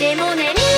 でもね